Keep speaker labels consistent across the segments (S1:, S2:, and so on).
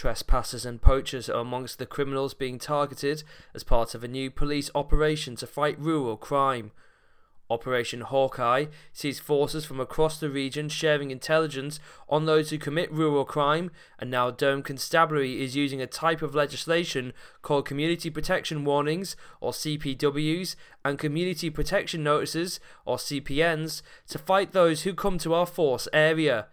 S1: Trespassers and poachers are amongst the criminals being targeted as part of a new police operation to fight rural crime. Operation Hawkeye sees forces from across the region sharing intelligence on those who commit rural crime, and now Durham Constabulary is using a type of legislation called Community Protection Warnings, or CPWs, and Community Protection Notices, or CPNs, to fight those who come to our force area.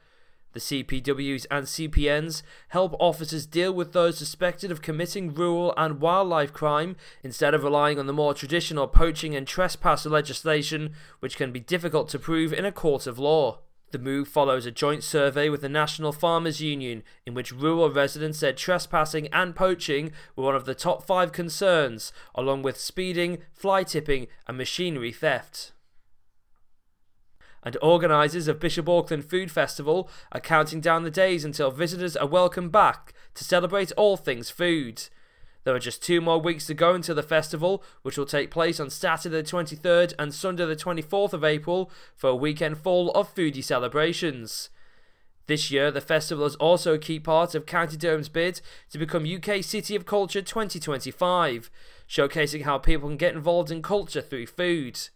S1: The CPWs and CPNs help officers deal with those suspected of committing rural and wildlife crime instead of relying on the more traditional poaching and trespass legislation, which can be difficult to prove in a court of law. The move follows a joint survey with the National Farmers Union, in which rural residents said trespassing and poaching were one of the top five concerns, along with speeding, fly tipping, and machinery theft and organisers of Bishop Auckland Food Festival are counting down the days until visitors are welcome back to celebrate all things food. There are just two more weeks to go until the festival, which will take place on Saturday the 23rd and Sunday the 24th of April for a weekend full of foodie celebrations. This year, the festival is also a key part of County Durham's bid to become UK City of Culture 2025, showcasing how people can get involved in culture through food.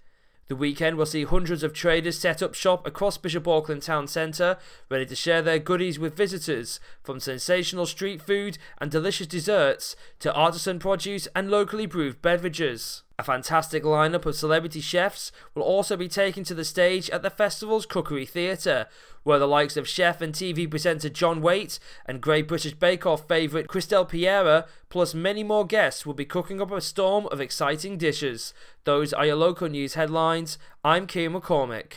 S1: The weekend will see hundreds of traders set up shop across Bishop Auckland Town Centre, ready to share their goodies with visitors, from sensational street food and delicious desserts to artisan produce and locally brewed beverages. A fantastic lineup of celebrity chefs will also be taken to the stage at the festival's Cookery Theatre, where the likes of chef and TV presenter John Whaite and Great British Bake Off favourite Crystelle Pereira, plus many more guests, will be cooking up a storm of exciting dishes. Those are your local news headlines. I'm Kieran McCormick.